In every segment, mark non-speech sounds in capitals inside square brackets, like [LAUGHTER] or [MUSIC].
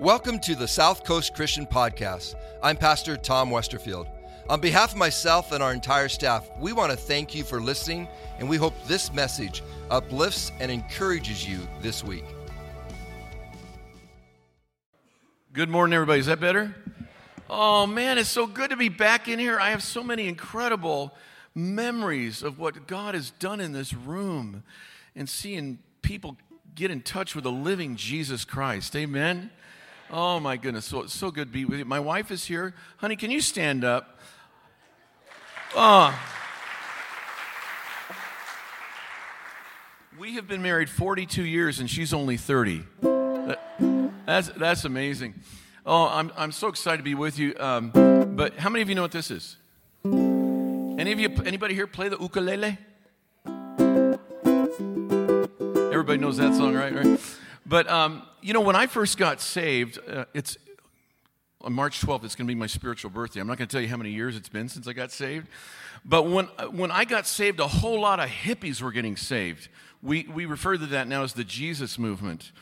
Welcome to the South Coast Christian Podcast. I'm Pastor Tom Westerfield. On behalf of myself and our entire staff, we want to thank you for listening, and we hope this message uplifts and encourages you this week. Good morning, everybody. Is that better? Oh, man, it's so good to be back in here. I have so many incredible memories of what God has done in this room and seeing people get in touch with the living Jesus Christ. Amen. Oh my goodness, so so good to be with you. My wife is here. Honey, can you stand up? Oh. We have been married 42 years and she's only 30. That, that's, that's amazing. Oh, I'm, I'm so excited to be with you. Um, but how many of you know what this is? Any of you, anybody here play the ukulele? Everybody knows that song, right? Right. But um, you know, when I first got saved, uh, it's on March 12th. It's going to be my spiritual birthday. I'm not going to tell you how many years it's been since I got saved. But when when I got saved, a whole lot of hippies were getting saved. We we refer to that now as the Jesus movement.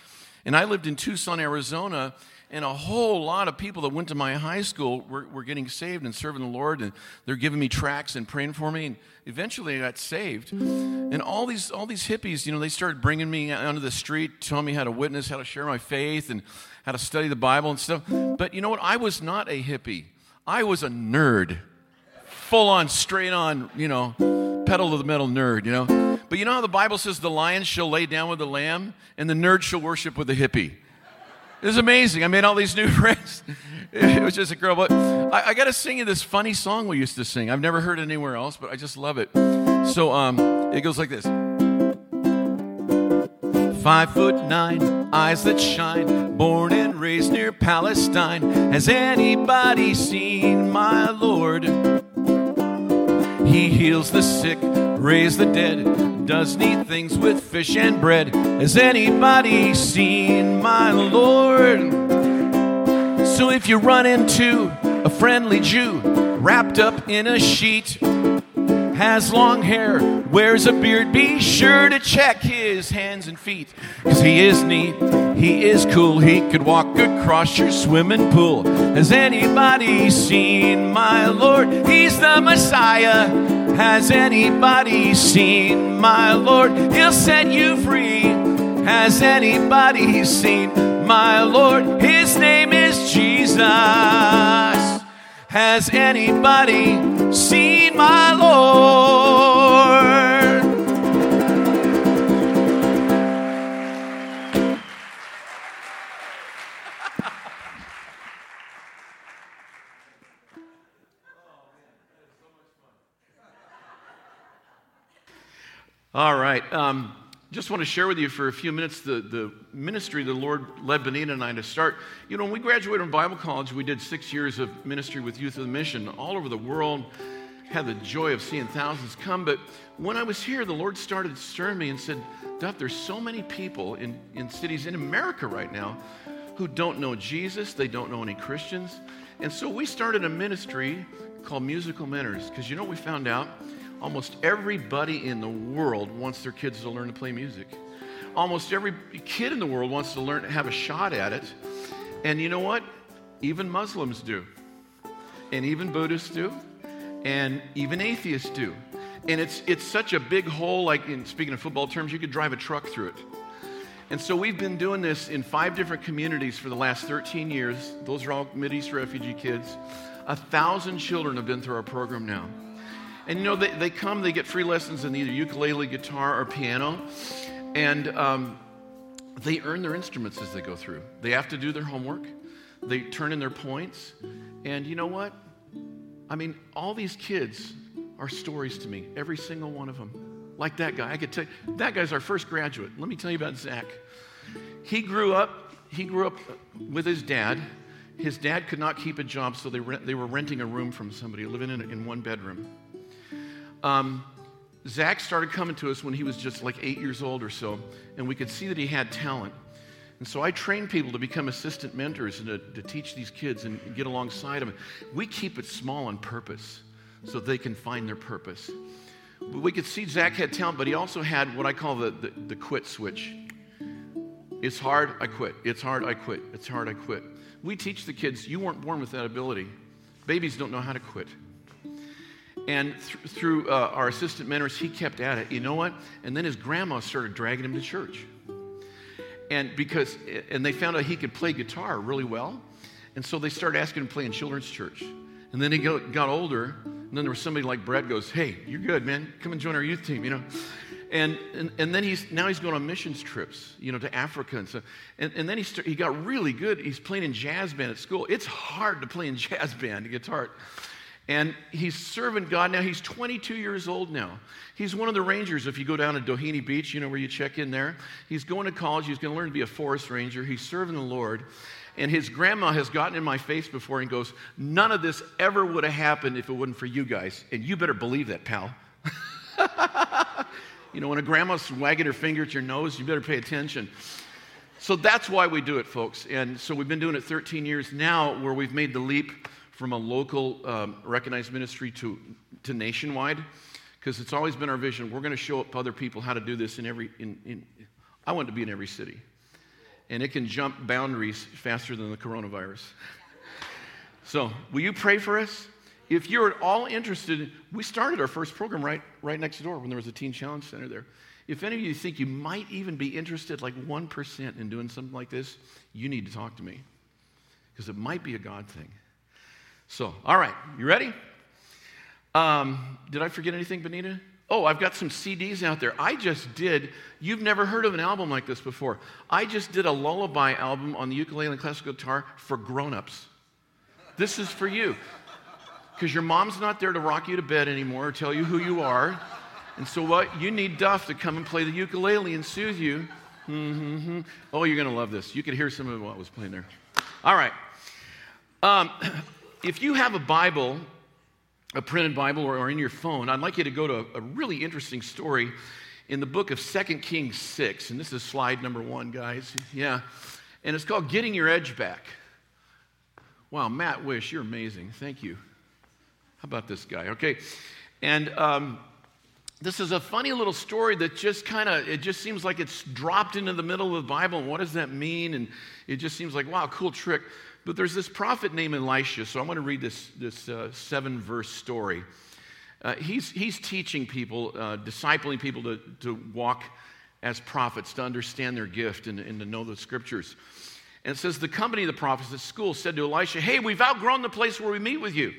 And I lived in Tucson, Arizona, and a whole lot of people that went to my high school were, were getting saved and serving the Lord, and they're giving me tracts and praying for me. And eventually, I got saved. And all these all these hippies, you know, they started bringing me onto the street, telling me how to witness, how to share my faith, and how to study the Bible and stuff. But you know what? I was not a hippie. I was a nerd, full on, straight on, you know, pedal to the metal nerd. You know. But you know how the Bible says the lion shall lay down with the lamb, and the nerd shall worship with the hippie. It was amazing. I made all these new [LAUGHS] friends. It was just a girl. But I, I got to sing you this funny song we used to sing. I've never heard it anywhere else, but I just love it. So um, it goes like this. Five foot nine, eyes that shine, born and raised near Palestine. Has anybody seen my Lord? He heals the sick, raises the dead, does neat things with fish and bread. Has anybody seen my Lord? So if you run into a friendly Jew wrapped up in a sheet, has long hair, wears a beard, be sure to check his hands and feet. Cause he is neat, he is cool, he could walk across your swimming pool. Has anybody seen my Lord? He's the Messiah. Has anybody seen my Lord? He'll set you free. Has anybody seen my Lord? His name is Jesus. Has anybody seen my Lord? [LAUGHS] All right. Um, just want to share with you for a few minutes the, the ministry the Lord led Benita and I to start. You know, when we graduated from Bible college, we did six years of ministry with Youth With A Mission all over the world. Had the joy of seeing thousands come. But when I was here, the Lord started stirring me and said, Duff, there's so many people in, in cities in America right now who don't know Jesus, they don't know any Christians. And so we started a ministry called Musical Mentors. Because you know what we found out? Almost everybody in the world wants their kids to learn to play music. Almost every kid in the world wants to learn to have a shot at it. And you know what? Even Muslims do. And even Buddhists do. And even atheists do. And it's, it's such a big hole, like in speaking of football terms, you could drive a truck through it. And so we've been doing this in five different communities for the last 13 years. Those are all Mideast refugee kids. A thousand children have been through our program now. And you know, they, they come, they get free lessons in either ukulele, guitar, or piano. And um, they earn their instruments as they go through. They have to do their homework, they turn in their points. And you know what? I mean, all these kids are stories to me, every single one of them. Like that guy. I could tell you, that guy's our first graduate. Let me tell you about Zach. He grew up, he grew up with his dad. His dad could not keep a job, so they, rent, they were renting a room from somebody, living in, in one bedroom. Um, Zach started coming to us when he was just like eight years old or so, and we could see that he had talent. And so I train people to become assistant mentors and to, to teach these kids and get alongside them. We keep it small on purpose so they can find their purpose. We could see Zach had talent, but he also had what I call the, the, the quit switch. It's hard, I quit. It's hard, I quit. It's hard, I quit. We teach the kids, you weren't born with that ability. Babies don't know how to quit. And th- through uh, our assistant mentors, he kept at it. You know what? And then his grandma started dragging him to church. And because, and they found out he could play guitar really well. And so they started asking him to play in children's church. And then he got, older. And then there was somebody like Brad goes, Hey, you're good, man. Come and join our youth team, you know. And, and, and then he's now he's going on missions trips, you know, to Africa and so. And, and then he start, he got really good. He's playing in jazz band at school. It's hard to play in jazz band guitar. And he's serving God now. He's 22 years old now. He's one of the rangers. If you go down to Doheny Beach, you know where you check in there. He's going to college. He's going to learn to be a forest ranger. He's serving the Lord. And his grandma has gotten in my face before and goes, None of this ever would have happened if it wasn't for you guys. And you better believe that, pal. [LAUGHS] you know, when a grandma's wagging her finger at your nose, you better pay attention. So that's why we do it, folks. And so we've been doing it 13 years now, where we've made the leap from a local um, recognized ministry to, to nationwide because it's always been our vision. We're going to show up other people how to do this in every in, in, i want to be in every city. And it can jump boundaries faster than the coronavirus. So will you pray for us? If you're at all interested we started our first program right right next door when there was a teen challenge center there. If any of you think you might even be interested like 1% in doing something like this you need to talk to me because it might be a god thing so, all right, you ready? Um, did I forget anything, Benita? Oh, I've got some CDs out there. I just did, you've never heard of an album like this before. I just did a lullaby album on the ukulele and classical guitar for grown-ups. This is for you. Because your mom's not there to rock you to bed anymore or tell you who you are. And so what? You need Duff to come and play the ukulele and soothe you. Mm-hmm. Oh, you're going to love this. You could hear some of what was playing there. All right. Um, if you have a Bible, a printed Bible, or, or in your phone, I'd like you to go to a, a really interesting story in the book of Second Kings 6. And this is slide number one, guys. Yeah. And it's called Getting Your Edge Back. Wow, Matt Wish, you're amazing. Thank you. How about this guy? Okay. And um, this is a funny little story that just kind of, it just seems like it's dropped into the middle of the Bible. And what does that mean? And it just seems like, wow, cool trick. But there's this prophet named Elisha, so I'm going to read this, this uh, seven verse story. Uh, he's, he's teaching people, uh, discipling people to, to walk as prophets, to understand their gift and, and to know the scriptures. And it says, The company of the prophets at school said to Elisha, Hey, we've outgrown the place where we meet with you.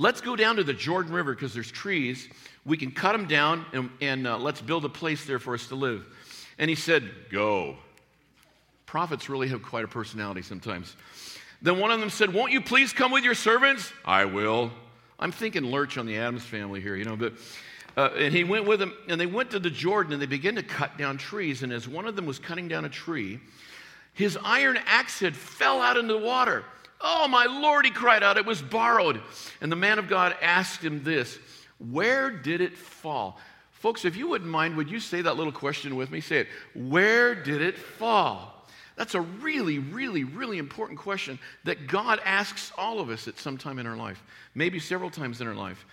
Let's go down to the Jordan River because there's trees. We can cut them down and, and uh, let's build a place there for us to live. And he said, Go. Prophets really have quite a personality sometimes. Then one of them said, Won't you please come with your servants? I will. I'm thinking Lurch on the Addams family here, you know, but. Uh, and he went with them, and they went to the Jordan, and they began to cut down trees. And as one of them was cutting down a tree, his iron axe head fell out into the water. Oh, my Lord, he cried out, it was borrowed. And the man of God asked him this Where did it fall? Folks, if you wouldn't mind, would you say that little question with me? Say it. Where did it fall? That's a really, really, really important question that God asks all of us at some time in our life, maybe several times in our life.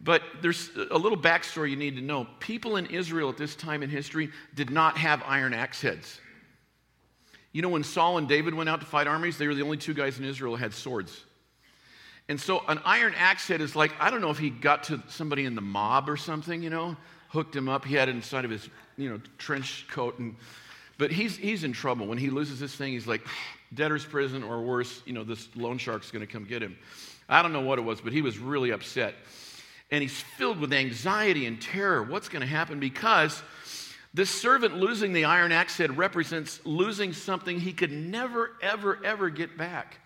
But there's a little backstory you need to know. People in Israel at this time in history did not have iron axe heads. You know, when Saul and David went out to fight armies, they were the only two guys in Israel who had swords. And so an iron axe head is like, I don't know if he got to somebody in the mob or something, you know, hooked him up. He had it inside of his, you know, trench coat and but he's, he's in trouble. When he loses this thing, he's like, debtor's prison or worse, you know, this loan shark's going to come get him. I don't know what it was, but he was really upset. And he's filled with anxiety and terror. What's going to happen? Because this servant losing the iron axe head represents losing something he could never, ever, ever get back.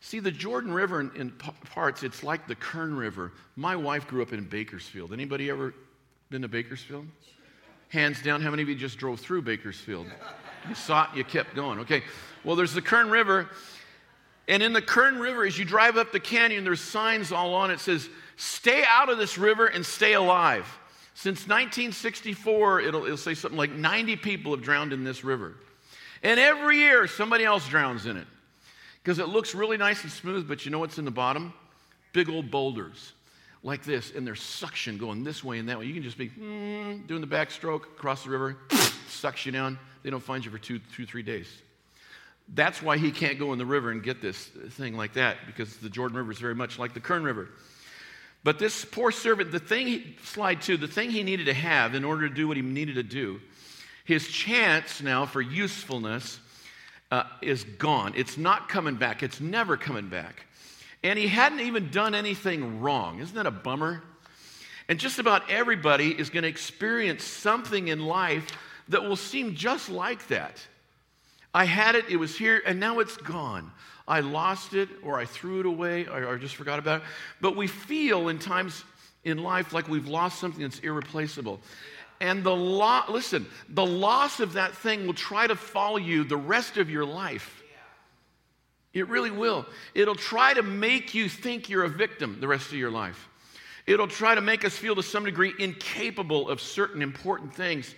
See, the Jordan River in, in parts, it's like the Kern River. My wife grew up in Bakersfield. Anybody ever been to Bakersfield? Hands down, how many of you just drove through Bakersfield? You saw it, you kept going. Okay. Well, there's the Kern River. And in the Kern River, as you drive up the canyon, there's signs all on it says, stay out of this river and stay alive. Since 1964, it'll, it'll say something like 90 people have drowned in this river. And every year, somebody else drowns in it. Because it looks really nice and smooth, but you know what's in the bottom? Big old boulders like this, and there's suction going this way and that way. You can just be mm, doing the backstroke across the river, [LAUGHS] sucks you down, they don't find you for two, two, three days. That's why he can't go in the river and get this thing like that, because the Jordan River is very much like the Kern River. But this poor servant, the thing, slide two, the thing he needed to have in order to do what he needed to do, his chance now for usefulness uh, is gone. It's not coming back. It's never coming back. And he hadn't even done anything wrong. Isn't that a bummer? And just about everybody is going to experience something in life that will seem just like that. I had it, it was here, and now it's gone. I lost it, or I threw it away, or I just forgot about it. But we feel in times in life like we've lost something that's irreplaceable. And the lo- listen, the loss of that thing will try to follow you the rest of your life. It really will. It'll try to make you think you're a victim the rest of your life. It'll try to make us feel to some degree incapable of certain important things.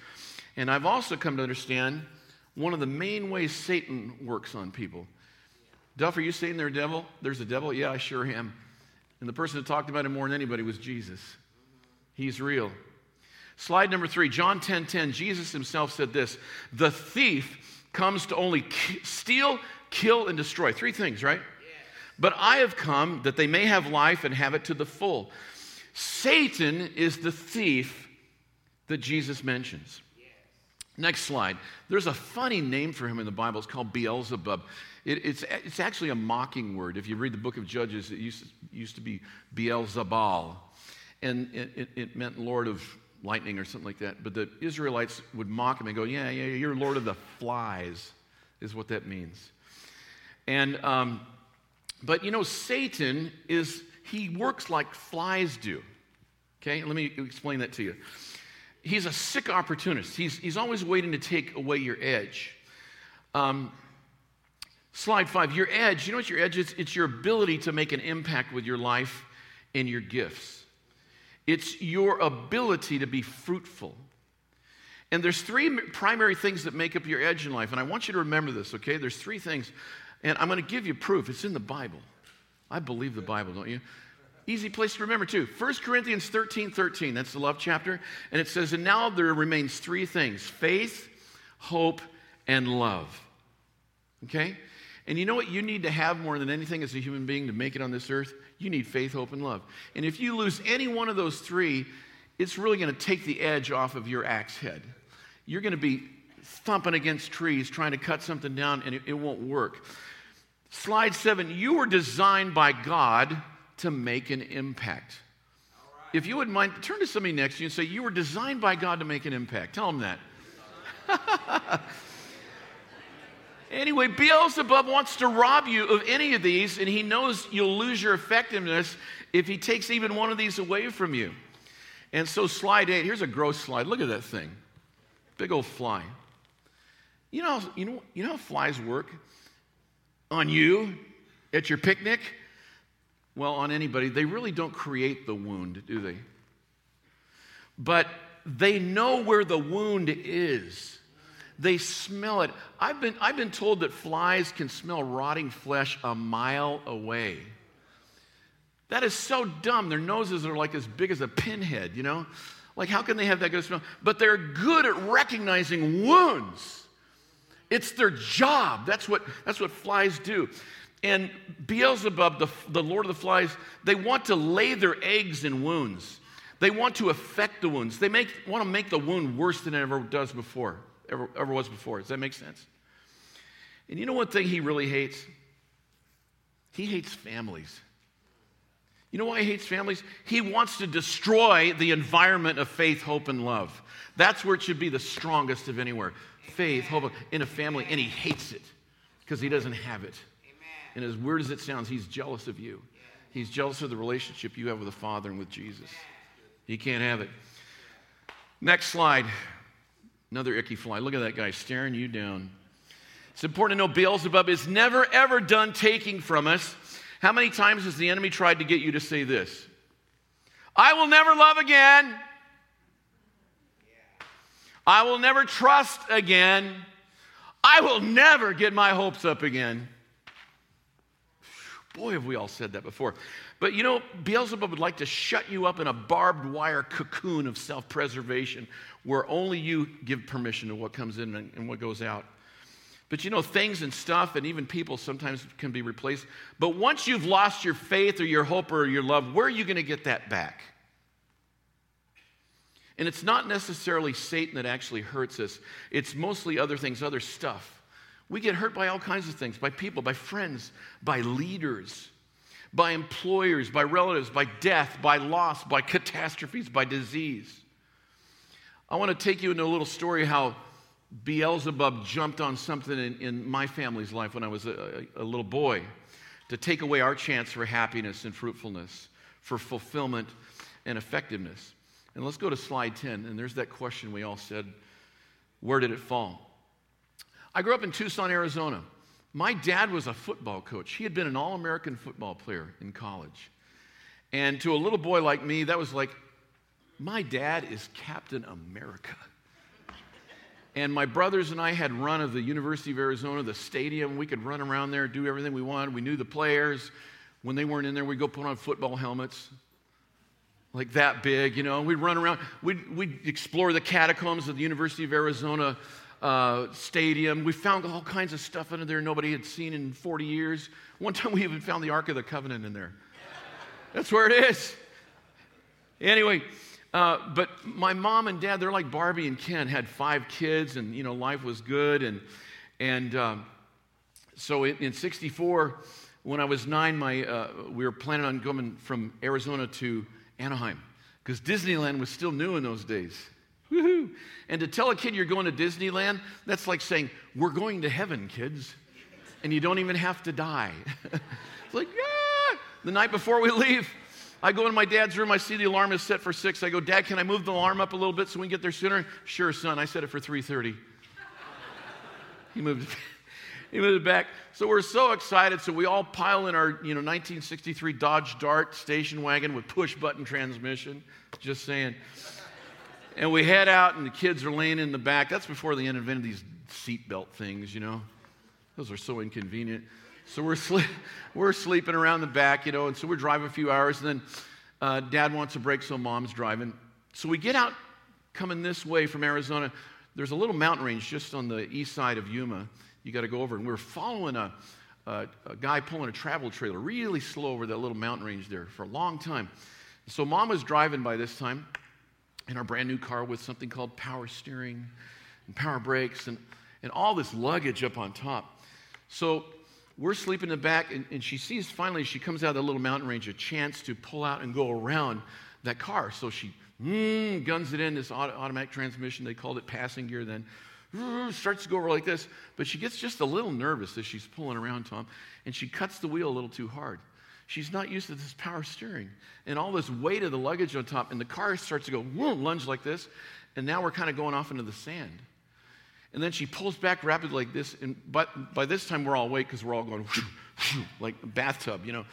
And I've also come to understand one of the main ways Satan works on people. Duff, are you saying there's a devil? There's a devil? Yeah, I sure am. And the person that talked about him more than anybody was Jesus. He's real. Slide number three, John 10 10, Jesus himself said this The thief comes to only steal, kill, and destroy. Three things, right? But I have come that they may have life and have it to the full. Satan is the thief that Jesus mentions. Next slide. There's a funny name for him in the Bible. It's called Beelzebub. It, it's, it's actually a mocking word. If you read the book of Judges, it used to, used to be Beelzebul. And it, it, it meant Lord of lightning or something like that. But the Israelites would mock him and go, Yeah, yeah, you're Lord of the flies, is what that means. And, um, but you know, Satan is, he works like flies do. Okay, let me explain that to you. He's a sick opportunist, he's, he's always waiting to take away your edge. Um, slide five, your edge, you know what your edge is? It's your ability to make an impact with your life and your gifts. It's your ability to be fruitful. And there's three primary things that make up your edge in life. And I want you to remember this, okay? There's three things. And I'm going to give you proof. It's in the Bible. I believe the Bible, don't you? Easy place to remember, too. 1 Corinthians 13 13, that's the love chapter. And it says, And now there remains three things faith, hope, and love. Okay? And you know what you need to have more than anything as a human being to make it on this earth? You need faith, hope, and love. And if you lose any one of those three, it's really going to take the edge off of your axe head. You're going to be thumping against trees trying to cut something down, and it, it won't work. Slide seven you were designed by God to make an impact. If you wouldn't mind, turn to somebody next to you and say, You were designed by God to make an impact. Tell them that. [LAUGHS] Anyway, Beelzebub wants to rob you of any of these, and he knows you'll lose your effectiveness if he takes even one of these away from you. And so, slide eight, here's a gross slide. Look at that thing. Big old fly. You know, you know, you know how flies work? On you, at your picnic? Well, on anybody, they really don't create the wound, do they? But they know where the wound is. They smell it. I've been, I've been told that flies can smell rotting flesh a mile away. That is so dumb. Their noses are like as big as a pinhead, you know? Like, how can they have that good smell? But they're good at recognizing wounds. It's their job. That's what, that's what flies do. And Beelzebub, the, the Lord of the Flies, they want to lay their eggs in wounds. They want to affect the wounds. They make, want to make the wound worse than it ever does before ever, ever was before. Does that make sense? And you know one thing he really hates? He hates families. You know why he hates families? He wants to destroy the environment of faith, hope, and love. That's where it should be the strongest of anywhere. Faith, hope, in a family, and he hates it because he doesn't have it. And as weird as it sounds, he's jealous of you. He's jealous of the relationship you have with the Father and with Jesus. He can't have it. Next slide. Another icky fly. Look at that guy staring you down. It's important to know Beelzebub is never, ever done taking from us. How many times has the enemy tried to get you to say this? I will never love again. I will never trust again. I will never get my hopes up again. Boy, have we all said that before. But you know, Beelzebub would like to shut you up in a barbed wire cocoon of self preservation where only you give permission to what comes in and what goes out. But you know, things and stuff and even people sometimes can be replaced. But once you've lost your faith or your hope or your love, where are you going to get that back? And it's not necessarily Satan that actually hurts us, it's mostly other things, other stuff. We get hurt by all kinds of things by people, by friends, by leaders, by employers, by relatives, by death, by loss, by catastrophes, by disease. I want to take you into a little story how Beelzebub jumped on something in, in my family's life when I was a, a little boy to take away our chance for happiness and fruitfulness, for fulfillment and effectiveness. And let's go to slide 10. And there's that question we all said where did it fall? I grew up in Tucson, Arizona. My dad was a football coach. He had been an All American football player in college. And to a little boy like me, that was like, my dad is Captain America. And my brothers and I had run of the University of Arizona, the stadium. We could run around there, do everything we wanted. We knew the players. When they weren't in there, we'd go put on football helmets like that big, you know. We'd run around. We'd, we'd explore the catacombs of the University of Arizona uh, stadium. We found all kinds of stuff under there nobody had seen in 40 years. One time we even found the Ark of the Covenant in there. That's where it is. Anyway, uh, but my mom and dad, they're like Barbie and Ken, had five kids, and you know life was good. And and um, so in, in, '64, when I was nine, my uh, we were planning on going from Arizona to Anaheim because Disneyland was still new in those days. Woohoo! And to tell a kid you're going to Disneyland, that's like saying, We're going to heaven, kids. And you don't even have to die. [LAUGHS] it's like, yeah. The night before we leave, I go in my dad's room, I see the alarm is set for six. I go, Dad, can I move the alarm up a little bit so we can get there sooner? Sure, son. I set it for 3:30. he moved it. He moved it back. So we're so excited. So we all pile in our, you know, 1963 Dodge Dart station wagon with push button transmission. Just saying. And we head out, and the kids are laying in the back. That's before they invented these seatbelt things, you know. Those are so inconvenient. So we're, sleep, [LAUGHS] we're sleeping around the back, you know, and so we're driving a few hours, and then uh, dad wants a break, so mom's driving. So we get out coming this way from Arizona. There's a little mountain range just on the east side of Yuma. You got to go over, and we're following a, a, a guy pulling a travel trailer really slow over that little mountain range there for a long time. So mom was driving by this time in our brand new car with something called power steering and power brakes and, and all this luggage up on top. So we're sleeping in the back, and, and she sees finally, she comes out of the little mountain range, a chance to pull out and go around that car. So she mm, guns it in, this auto, automatic transmission. They called it passing gear then. [LAUGHS] Starts to go over like this, but she gets just a little nervous as she's pulling around, Tom, and she cuts the wheel a little too hard. She's not used to this power steering and all this weight of the luggage on top. And the car starts to go, whoom, lunge like this. And now we're kind of going off into the sand. And then she pulls back rapidly like this. And but by this time, we're all awake because we're all going like a bathtub, you know,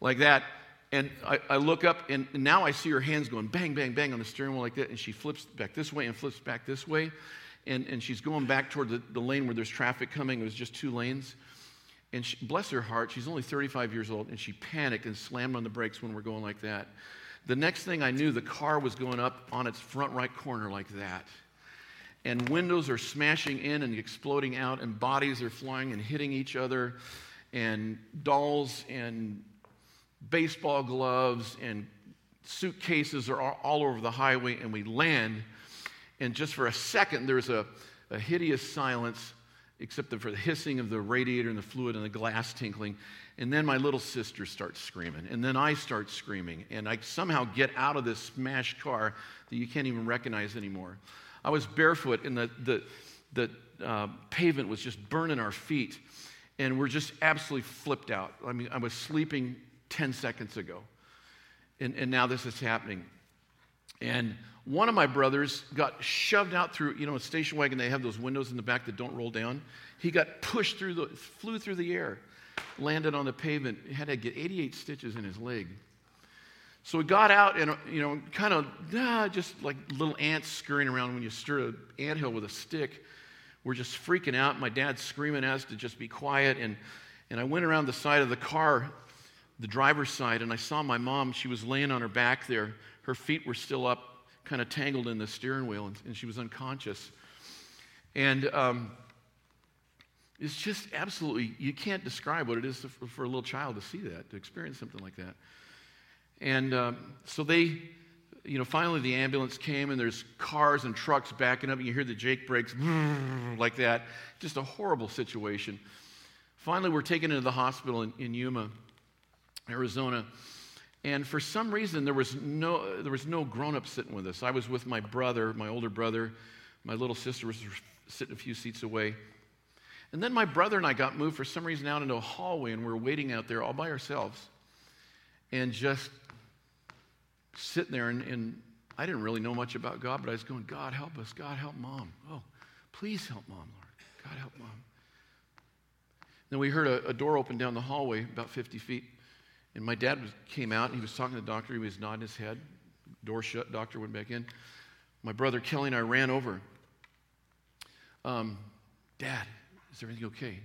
like that. And I, I look up, and now I see her hands going bang, bang, bang on the steering wheel like that. And she flips back this way and flips back this way. And, and she's going back toward the, the lane where there's traffic coming. It was just two lanes. And she, bless her heart, she's only 35 years old, and she panicked and slammed on the brakes when we're going like that. The next thing I knew, the car was going up on its front right corner like that. And windows are smashing in and exploding out, and bodies are flying and hitting each other, and dolls and baseball gloves and suitcases are all over the highway, and we land. And just for a second, there's a, a hideous silence except for the hissing of the radiator and the fluid and the glass tinkling. And then my little sister starts screaming. And then I start screaming. And I somehow get out of this smashed car that you can't even recognize anymore. I was barefoot, and the, the, the uh, pavement was just burning our feet. And we're just absolutely flipped out. I mean, I was sleeping 10 seconds ago. And, and now this is happening. And one of my brothers got shoved out through, you know, a station wagon, they have those windows in the back that don't roll down. He got pushed through the, flew through the air, landed on the pavement, had to get 88 stitches in his leg. So we got out and, you know, kind of ah, just like little ants scurrying around when you stir an anthill with a stick. We're just freaking out. My dad's screaming at us to just be quiet. And, and I went around the side of the car the driver's side, and I saw my mom. She was laying on her back there. Her feet were still up, kind of tangled in the steering wheel, and, and she was unconscious. And um, it's just absolutely, you can't describe what it is for, for, a little child to see that, to experience something like that. And um, so they, you know, finally the ambulance came and there's cars and trucks backing up and you hear the Jake brakes [LAUGHS] like that. Just a horrible situation. Finally, we're taken into the hospital in, in Yuma, Arizona. And for some reason, there was no, there was no grown up sitting with us. I was with my brother, my older brother. My little sister was sitting a few seats away. And then my brother and I got moved for some reason out into a hallway, and we were waiting out there all by ourselves and just sitting there. And, and I didn't really know much about God, but I was going, God, help us. God, help mom. Oh, please help mom, Lord. God, help mom. Then we heard a, a door open down the hallway about 50 feet. And my dad was, came out and he was talking to the doctor. He was nodding his head. Door shut. Doctor went back in. My brother Kelly and I ran over. Um, Dad, is everything okay?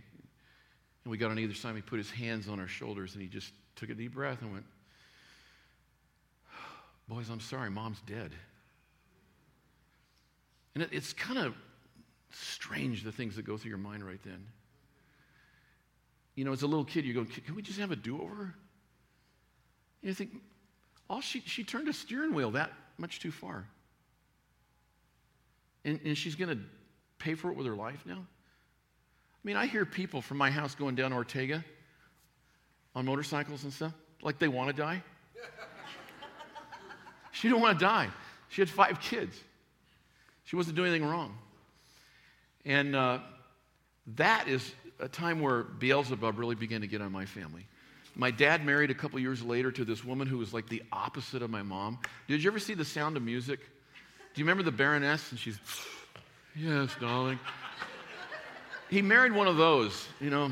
And we got on either side. He put his hands on our shoulders and he just took a deep breath and went, Boys, I'm sorry, mom's dead. And it, it's kind of strange the things that go through your mind right then. You know, as a little kid, you go, Can we just have a do over? You think, all she, she turned a steering wheel that much too far. And, and she's going to pay for it with her life now? I mean, I hear people from my house going down Ortega on motorcycles and stuff, like they want to die. [LAUGHS] she didn't want to die. She had five kids. She wasn't doing anything wrong. And uh, that is a time where Beelzebub really began to get on my family. My dad married a couple years later to this woman who was like the opposite of my mom. Did you ever see The Sound of Music? Do you remember the Baroness? And she's, yes, darling. He married one of those, you know.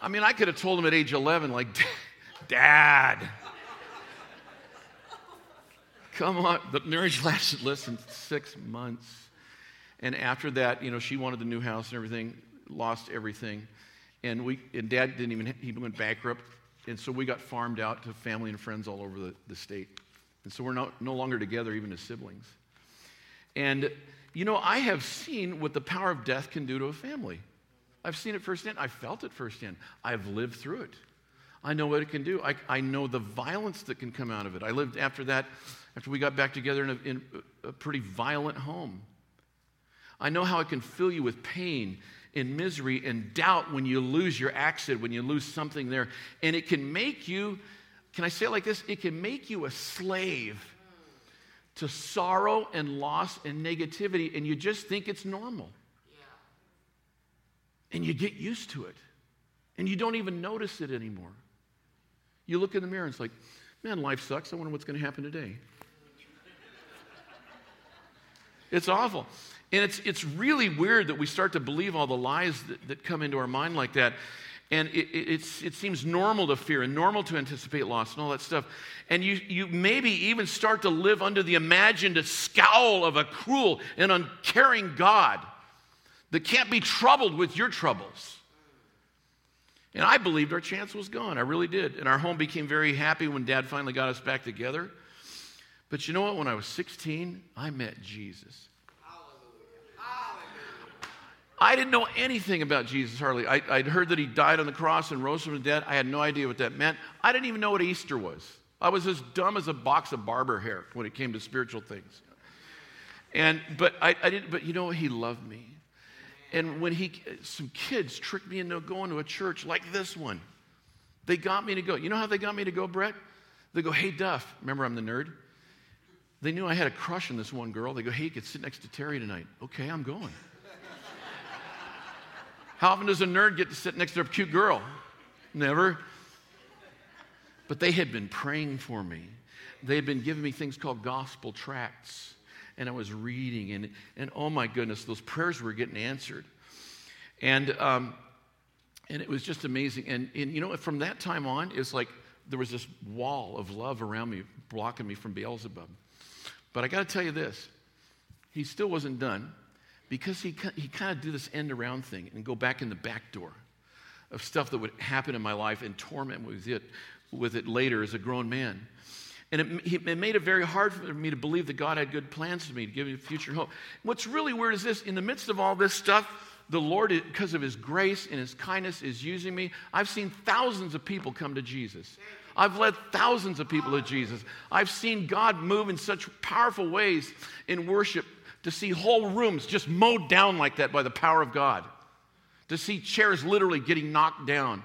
I mean, I could have told him at age 11, like, Dad, come on. The marriage lasted less than six months. And after that, you know, she wanted the new house and everything, lost everything and we and dad didn't even he went bankrupt and so we got farmed out to family and friends all over the, the state. And so we're not, no longer together even as siblings. And you know i have seen what the power of death can do to a family. I've seen it firsthand. I felt it firsthand. I've lived through it. I know what it can do. I, I know the violence that can come out of it. I lived after that after we got back together in a, in a pretty violent home. I know how it can fill you with pain in misery and doubt when you lose your accent, when you lose something there. And it can make you, can I say it like this? It can make you a slave to sorrow and loss and negativity, and you just think it's normal. And you get used to it. And you don't even notice it anymore. You look in the mirror and it's like, man, life sucks. I wonder what's going to happen today. [LAUGHS] It's awful. And it's, it's really weird that we start to believe all the lies that, that come into our mind like that. And it, it, it seems normal to fear and normal to anticipate loss and all that stuff. And you, you maybe even start to live under the imagined scowl of a cruel and uncaring God that can't be troubled with your troubles. And I believed our chance was gone. I really did. And our home became very happy when dad finally got us back together. But you know what? When I was 16, I met Jesus. I didn't know anything about Jesus hardly. I, would heard that he died on the cross and rose from the dead. I had no idea what that meant. I didn't even know what Easter was. I was as dumb as a box of barber hair when it came to spiritual things. And but I, I didn't. But you know, what he loved me. And when he, some kids tricked me into going to a church like this one, they got me to go. You know how they got me to go, Brett? They go, "Hey Duff, remember I'm the nerd." They knew I had a crush on this one girl. They go, "Hey, you could sit next to Terry tonight." Okay, I'm going. How often does a nerd get to sit next to a cute girl? Never. But they had been praying for me. They had been giving me things called gospel tracts. And I was reading, and, and oh my goodness, those prayers were getting answered. And, um, and it was just amazing. And, and you know, from that time on, it's like there was this wall of love around me, blocking me from Beelzebub. But I got to tell you this he still wasn't done because he, he kind of do this end around thing and go back in the back door. of stuff that would happen in my life and torment with it, with it later as a grown man. And it, it, made it very hard for me to believe that God had good plans for me, to give me a future hope. What's really weird is this in the midst of all this stuff, the Lord, because of His grace and His kindness, is using me. I've seen thousands of people come to Jesus. I've led thousands of people to Jesus. I've seen God move in such powerful ways in worship to see whole rooms just mowed down like that by the power of God, to see chairs literally getting knocked down,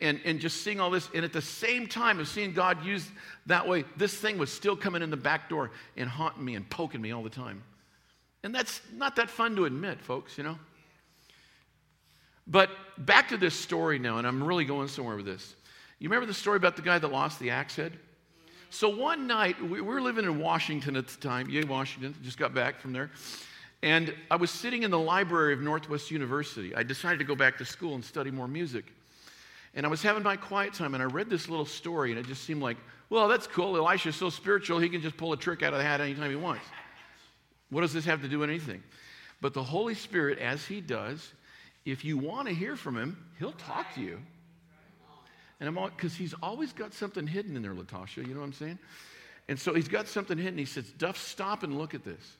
and, and just seeing all this. And at the same time of seeing God used that way, this thing was still coming in the back door and haunting me and poking me all the time. And that's not that fun to admit, folks, you know? But back to this story now, and I'm really going somewhere with this. You remember the story about the guy that lost the axe head? So one night, we were living in Washington at the time, yay, Washington, just got back from there. And I was sitting in the library of Northwest University. I decided to go back to school and study more music. And I was having my quiet time, and I read this little story, and it just seemed like, well, that's cool. Elisha's so spiritual, he can just pull a trick out of the hat anytime he wants. What does this have to do with anything? But the Holy Spirit, as he does, if you want to hear from him, he'll talk to you. And I'm all, because he's always got something hidden in there, Latasha, you know what I'm saying? And so he's got something hidden. He says, Duff, stop and look at this.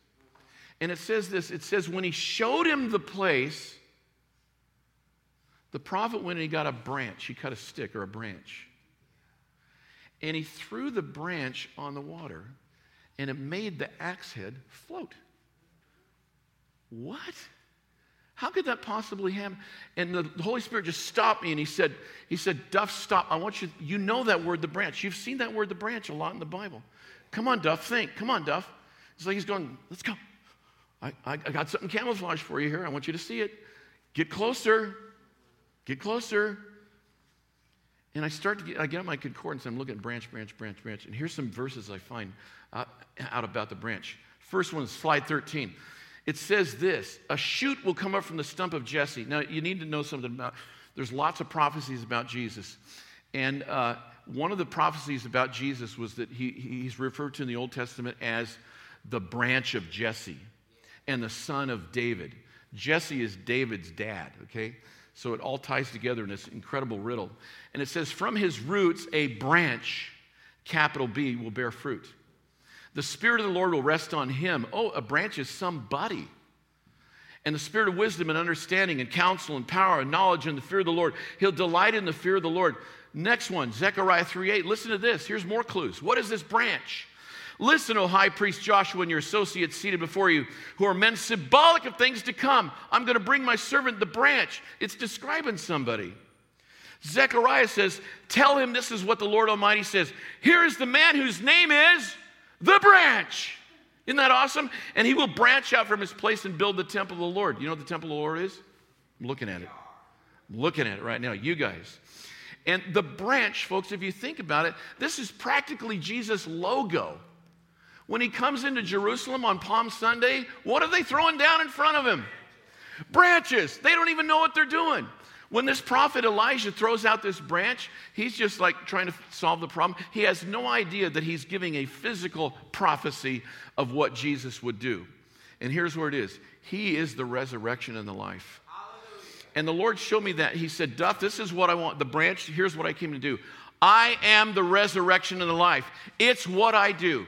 And it says this it says, when he showed him the place, the prophet went and he got a branch. He cut a stick or a branch. And he threw the branch on the water, and it made the axe head float. What? How could that possibly happen? And the Holy Spirit just stopped me and he said, he said, Duff, stop. I want you, you know that word, the branch. You've seen that word, the branch, a lot in the Bible. Come on, Duff, think. Come on, Duff. It's like he's going, let's go. I, I, got something camouflaged for you here. I want you to see it. Get closer. Get closer. And I start to get, I get out my concordance. I'm looking at branch, branch, branch, branch. And here's some verses I find out, out about the branch. First one is slide 13. It says this A shoot will come up from the stump of Jesse. Now, you need to know something about, there's lots of prophecies about Jesus. And uh, one of the prophecies about Jesus was that he, he's referred to in the Old Testament as the branch of Jesse and the son of David. Jesse is David's dad, okay? So it all ties together in this incredible riddle. And it says, From his roots, a branch, capital B, will bear fruit. The Spirit of the Lord will rest on him. Oh, a branch is somebody. And the spirit of wisdom and understanding and counsel and power and knowledge and the fear of the Lord. He'll delight in the fear of the Lord. Next one, Zechariah 3 8. Listen to this. Here's more clues. What is this branch? Listen, O high priest Joshua and your associates seated before you, who are men symbolic of things to come. I'm going to bring my servant the branch. It's describing somebody. Zechariah says, Tell him this is what the Lord Almighty says. Here is the man whose name is the branch. Isn't that awesome? And he will branch out from his place and build the temple of the Lord. You know what the temple of the Lord is? I'm looking at it. I'm looking at it right now, you guys. And the branch, folks, if you think about it, this is practically Jesus' logo. When he comes into Jerusalem on Palm Sunday, what are they throwing down in front of him? Branches. They don't even know what they're doing. When this prophet Elijah throws out this branch, he's just like trying to solve the problem. He has no idea that he's giving a physical prophecy of what Jesus would do. And here's where it is He is the resurrection and the life. And the Lord showed me that. He said, Duff, this is what I want. The branch, here's what I came to do. I am the resurrection and the life. It's what I do.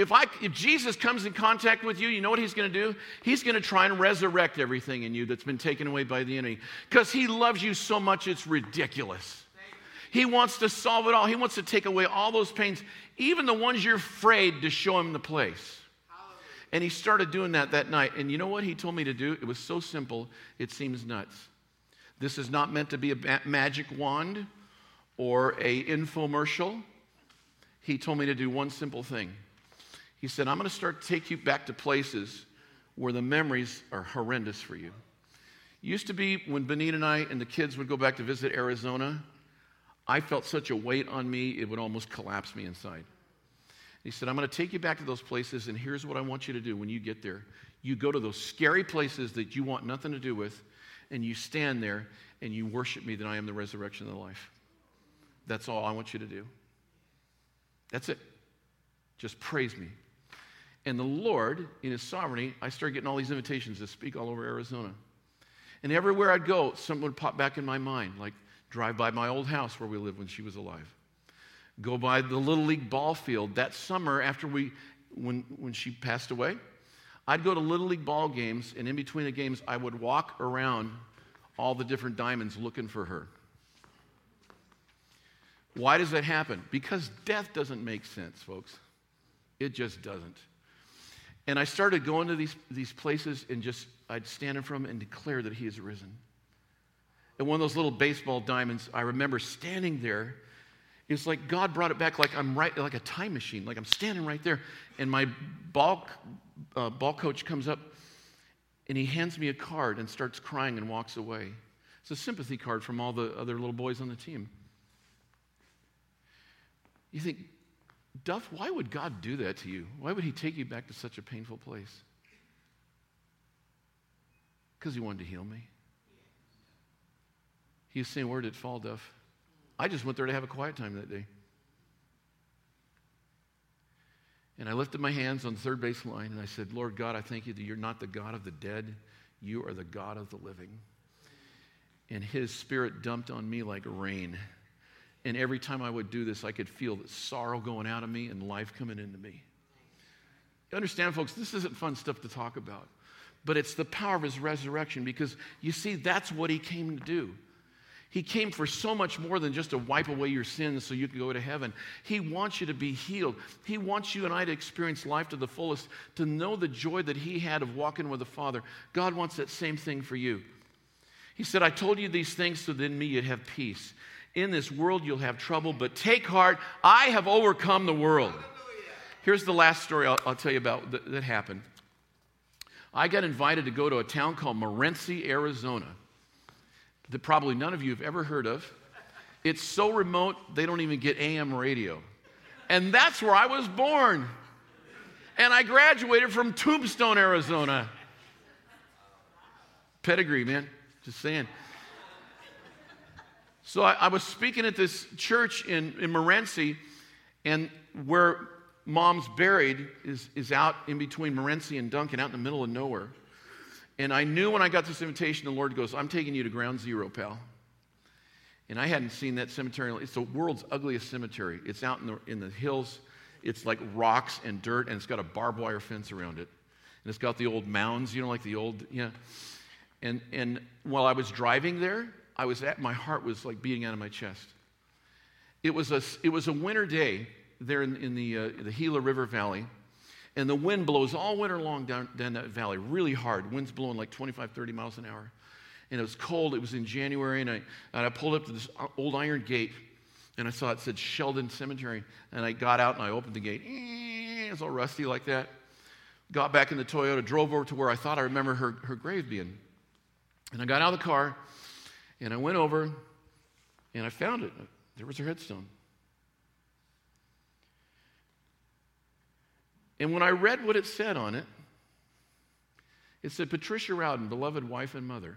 If, I, if Jesus comes in contact with you, you know what he's going to do? He's going to try and resurrect everything in you that's been taken away by the enemy because he loves you so much it's ridiculous. He wants to solve it all. He wants to take away all those pains, even the ones you're afraid to show him the place. And he started doing that that night. And you know what he told me to do? It was so simple, it seems nuts. This is not meant to be a magic wand or a infomercial. He told me to do one simple thing. He said, I'm going to start to take you back to places where the memories are horrendous for you. Used to be when Benita and I and the kids would go back to visit Arizona, I felt such a weight on me, it would almost collapse me inside. He said, I'm going to take you back to those places, and here's what I want you to do when you get there. You go to those scary places that you want nothing to do with, and you stand there and you worship me that I am the resurrection of the life. That's all I want you to do. That's it. Just praise me. And the Lord, in His sovereignty, I started getting all these invitations to speak all over Arizona. And everywhere I'd go, something would pop back in my mind, like drive by my old house where we lived when she was alive. Go by the Little League ball field. That summer, after we, when, when she passed away, I'd go to Little League ball games, and in between the games, I would walk around all the different diamonds looking for her. Why does that happen? Because death doesn't make sense, folks. It just doesn't. And I started going to these, these places and just, I'd stand in front of him and declare that he is risen. And one of those little baseball diamonds, I remember standing there. It's like God brought it back like I'm right, like a time machine, like I'm standing right there. And my ball, uh, ball coach comes up and he hands me a card and starts crying and walks away. It's a sympathy card from all the other little boys on the team. You think, Duff, why would God do that to you? Why would He take you back to such a painful place? Because He wanted to heal me. He was saying, Where did it fall, Duff? I just went there to have a quiet time that day. And I lifted my hands on the third base line and I said, Lord God, I thank you that you're not the God of the dead, you are the God of the living. And His Spirit dumped on me like rain. And every time I would do this, I could feel the sorrow going out of me and life coming into me. You understand, folks, this isn't fun stuff to talk about, but it's the power of his resurrection because you see, that's what he came to do. He came for so much more than just to wipe away your sins so you can go to heaven. He wants you to be healed. He wants you and I to experience life to the fullest, to know the joy that He had of walking with the Father. God wants that same thing for you. He said, I told you these things so that in me you'd have peace. In this world you'll have trouble, but take heart, I have overcome the world. Here's the last story I'll, I'll tell you about that, that happened. I got invited to go to a town called Morenci, Arizona, that probably none of you have ever heard of. It's so remote, they don't even get AM radio. And that's where I was born. And I graduated from Tombstone, Arizona. Pedigree, man. Just saying. So I, I, was speaking at this church in, in Morenci, and where mom's buried is, is out in between Morenci and Duncan, out in the middle of nowhere. And I knew when I got this invitation, the Lord goes, I'm taking you to ground zero, pal. And I hadn't seen that cemetery. It's the world's ugliest cemetery. It's out in the, in the hills. It's like rocks and dirt, and it's got a barbed wire fence around it. And it's got the old mounds, you know, like the old, yeah. And, and while I was driving there, I was at, my heart was like beating out of my chest. It was a, it was a winter day there in, in the, uh, the Gila River Valley, and the wind blows all winter long down, down that valley, really hard. Wind's blowing like 25, 30 miles an hour. And it was cold. It was in January, and I, and I pulled up to this old iron gate, and I saw it said Sheldon Cemetery. And I got out and I opened the gate. It's all rusty like that. Got back in the Toyota, drove over to where I thought I remember her, her grave being. And I got out of the car, and I went over and I found it. There was her headstone. And when I read what it said on it, it said, Patricia Rowden, beloved wife and mother.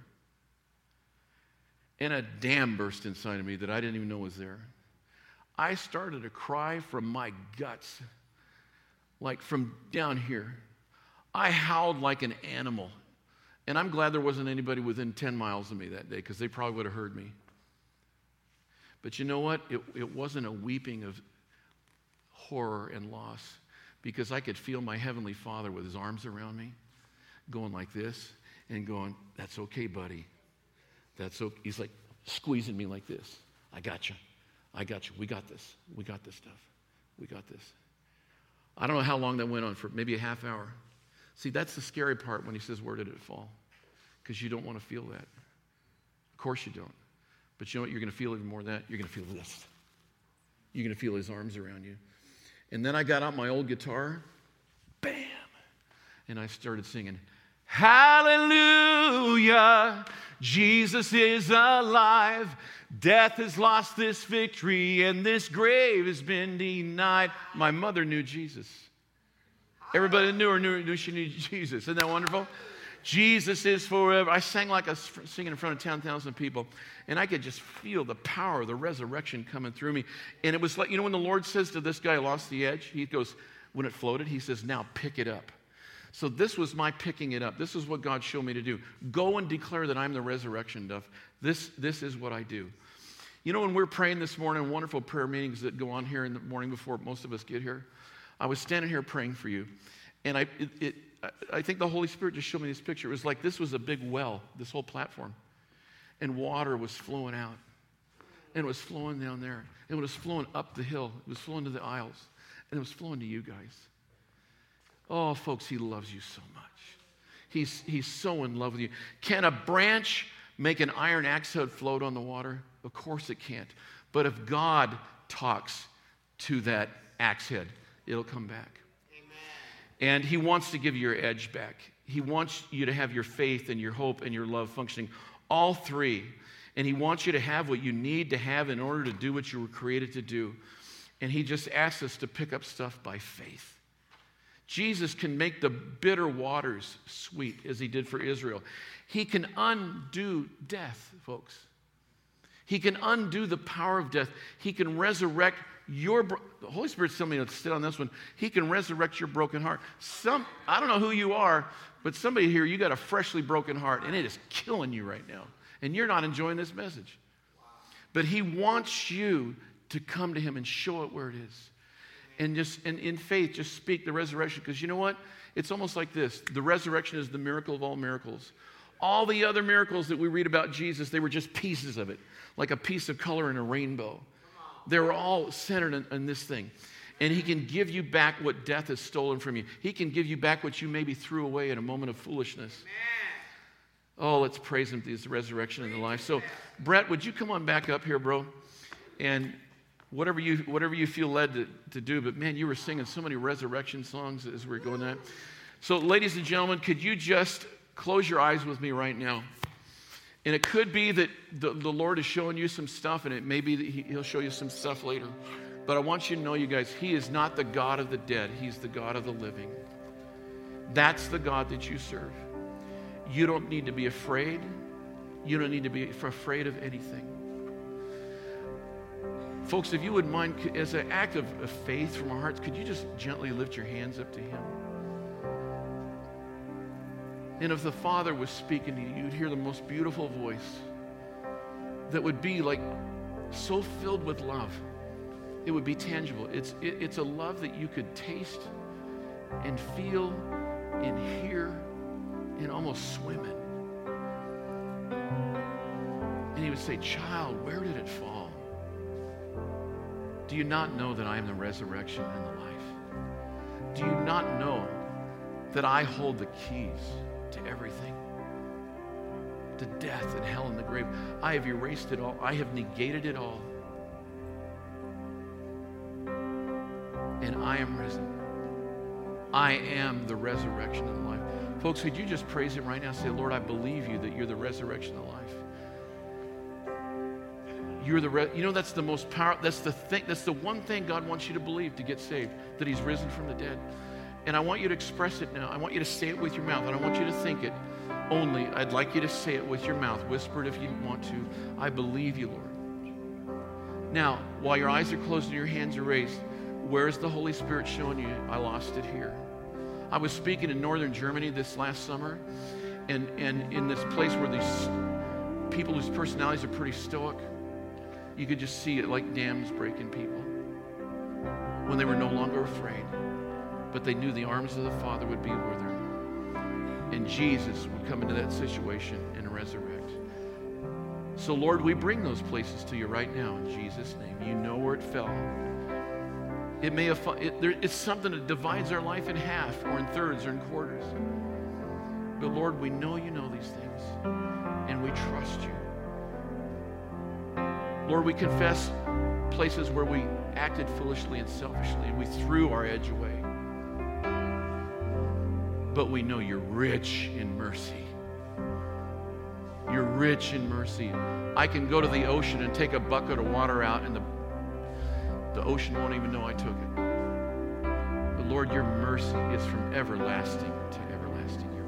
And a dam burst inside of me that I didn't even know was there. I started to cry from my guts, like from down here. I howled like an animal. And I'm glad there wasn't anybody within 10 miles of me that day because they probably would have heard me. But you know what? It, it wasn't a weeping of horror and loss because I could feel my Heavenly Father with his arms around me going like this and going, That's okay, buddy. That's okay. He's like squeezing me like this. I got you. I got you. We got this. We got this stuff. We got this. I don't know how long that went on for, maybe a half hour. See, that's the scary part when he says, Where did it fall? Because you don't want to feel that. Of course you don't. But you know what? You're going to feel even more than that. You're going to feel this. You're going to feel his arms around you. And then I got out my old guitar, bam, and I started singing, Hallelujah, Jesus is alive. Death has lost this victory, and this grave has been denied. My mother knew Jesus. Everybody knew her, knew, knew she knew Jesus. Isn't that wonderful? Jesus is forever. I sang like I was singing in front of 10,000 people, and I could just feel the power of the resurrection coming through me. And it was like, you know, when the Lord says to this guy, lost the edge, he goes, when it floated, he says, now pick it up. So this was my picking it up. This is what God showed me to do. Go and declare that I'm the resurrection, Duff. This, this is what I do. You know, when we're praying this morning, wonderful prayer meetings that go on here in the morning before most of us get here, I was standing here praying for you, and I, it, it, I think the Holy Spirit just showed me this picture. It was like this was a big well, this whole platform, and water was flowing out, and it was flowing down there, and it was flowing up the hill, it was flowing to the aisles, and it was flowing to you guys. Oh, folks, He loves you so much. He's, he's so in love with you. Can a branch make an iron axe head float on the water? Of course it can't. But if God talks to that axe head, it'll come back. Amen. And He wants to give you your edge back. He wants you to have your faith and your hope and your love functioning, all three. And He wants you to have what you need to have in order to do what you were created to do. And He just asks us to pick up stuff by faith. Jesus can make the bitter waters sweet as He did for Israel. He can undo death, folks. He can undo the power of death. He can resurrect your the Holy Spirit's telling me to sit on this one. He can resurrect your broken heart. Some I don't know who you are, but somebody here, you got a freshly broken heart, and it is killing you right now. And you're not enjoying this message. But he wants you to come to him and show it where it is. And just and in faith, just speak the resurrection. Because you know what? It's almost like this. The resurrection is the miracle of all miracles. All the other miracles that we read about Jesus, they were just pieces of it, like a piece of color in a rainbow. They were all centered in, this thing. And He can give you back what death has stolen from you. He can give you back what you maybe threw away in a moment of foolishness. Oh, let's praise Him for His resurrection in the life. So, Brett, would you come on back up here, bro? And whatever you, whatever you feel led to, to do, but man, you were singing so many resurrection songs as we are going that. So, ladies and gentlemen, could you just close your eyes with me right now? And it could be that the, the Lord is showing you some stuff, and it may be that he, He'll show you some stuff later. But I want you to know, you guys, He is not the God of the dead, He's the God of the living. That's the God that you serve. You don't need to be afraid. You don't need to be afraid of anything. Folks, if you would mind, as an act of, of faith from our hearts, could you just gently lift your hands up to Him? And if the Father was speaking to you, you'd hear the most beautiful voice that would be like so filled with love. It would be tangible. It's, it, it's a love that you could taste and feel and hear and almost swim in. And he would say, Child, where did it fall? Do you not know that I am the resurrection and the life? Do you not know that I hold the keys? To everything to death and hell and the grave. I have erased it all, I have negated it all. And I am risen. I am the resurrection and life. Folks, could you just praise it right now? Say, Lord, I believe you that you're the resurrection and life. You're the re- you know that's the most powerful that's the thing that's the one thing God wants you to believe to get saved that he's risen from the dead. And I want you to express it now. I want you to say it with your mouth. I don't want you to think it only. I'd like you to say it with your mouth. Whisper it if you want to. I believe you, Lord. Now, while your eyes are closed and your hands are raised, where is the Holy Spirit showing you? I lost it here. I was speaking in northern Germany this last summer, and, and in this place where these people whose personalities are pretty stoic, you could just see it like dams breaking people when they were no longer afraid but they knew the arms of the Father would be with them. And Jesus would come into that situation and resurrect. So, Lord, we bring those places to you right now in Jesus' name. You know where it fell. It may have, it, there, it's something that divides our life in half or in thirds or in quarters. But Lord, we know you know these things and we trust you. Lord, we confess places where we acted foolishly and selfishly and we threw our edge away but we know you're rich in mercy. You're rich in mercy. I can go to the ocean and take a bucket of water out, and the, the ocean won't even know I took it. But Lord, your mercy is from everlasting to everlasting, your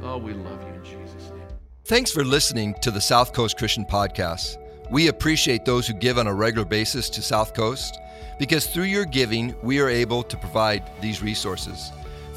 God. Oh, we love you in Jesus' name. Thanks for listening to the South Coast Christian Podcast. We appreciate those who give on a regular basis to South Coast because through your giving, we are able to provide these resources.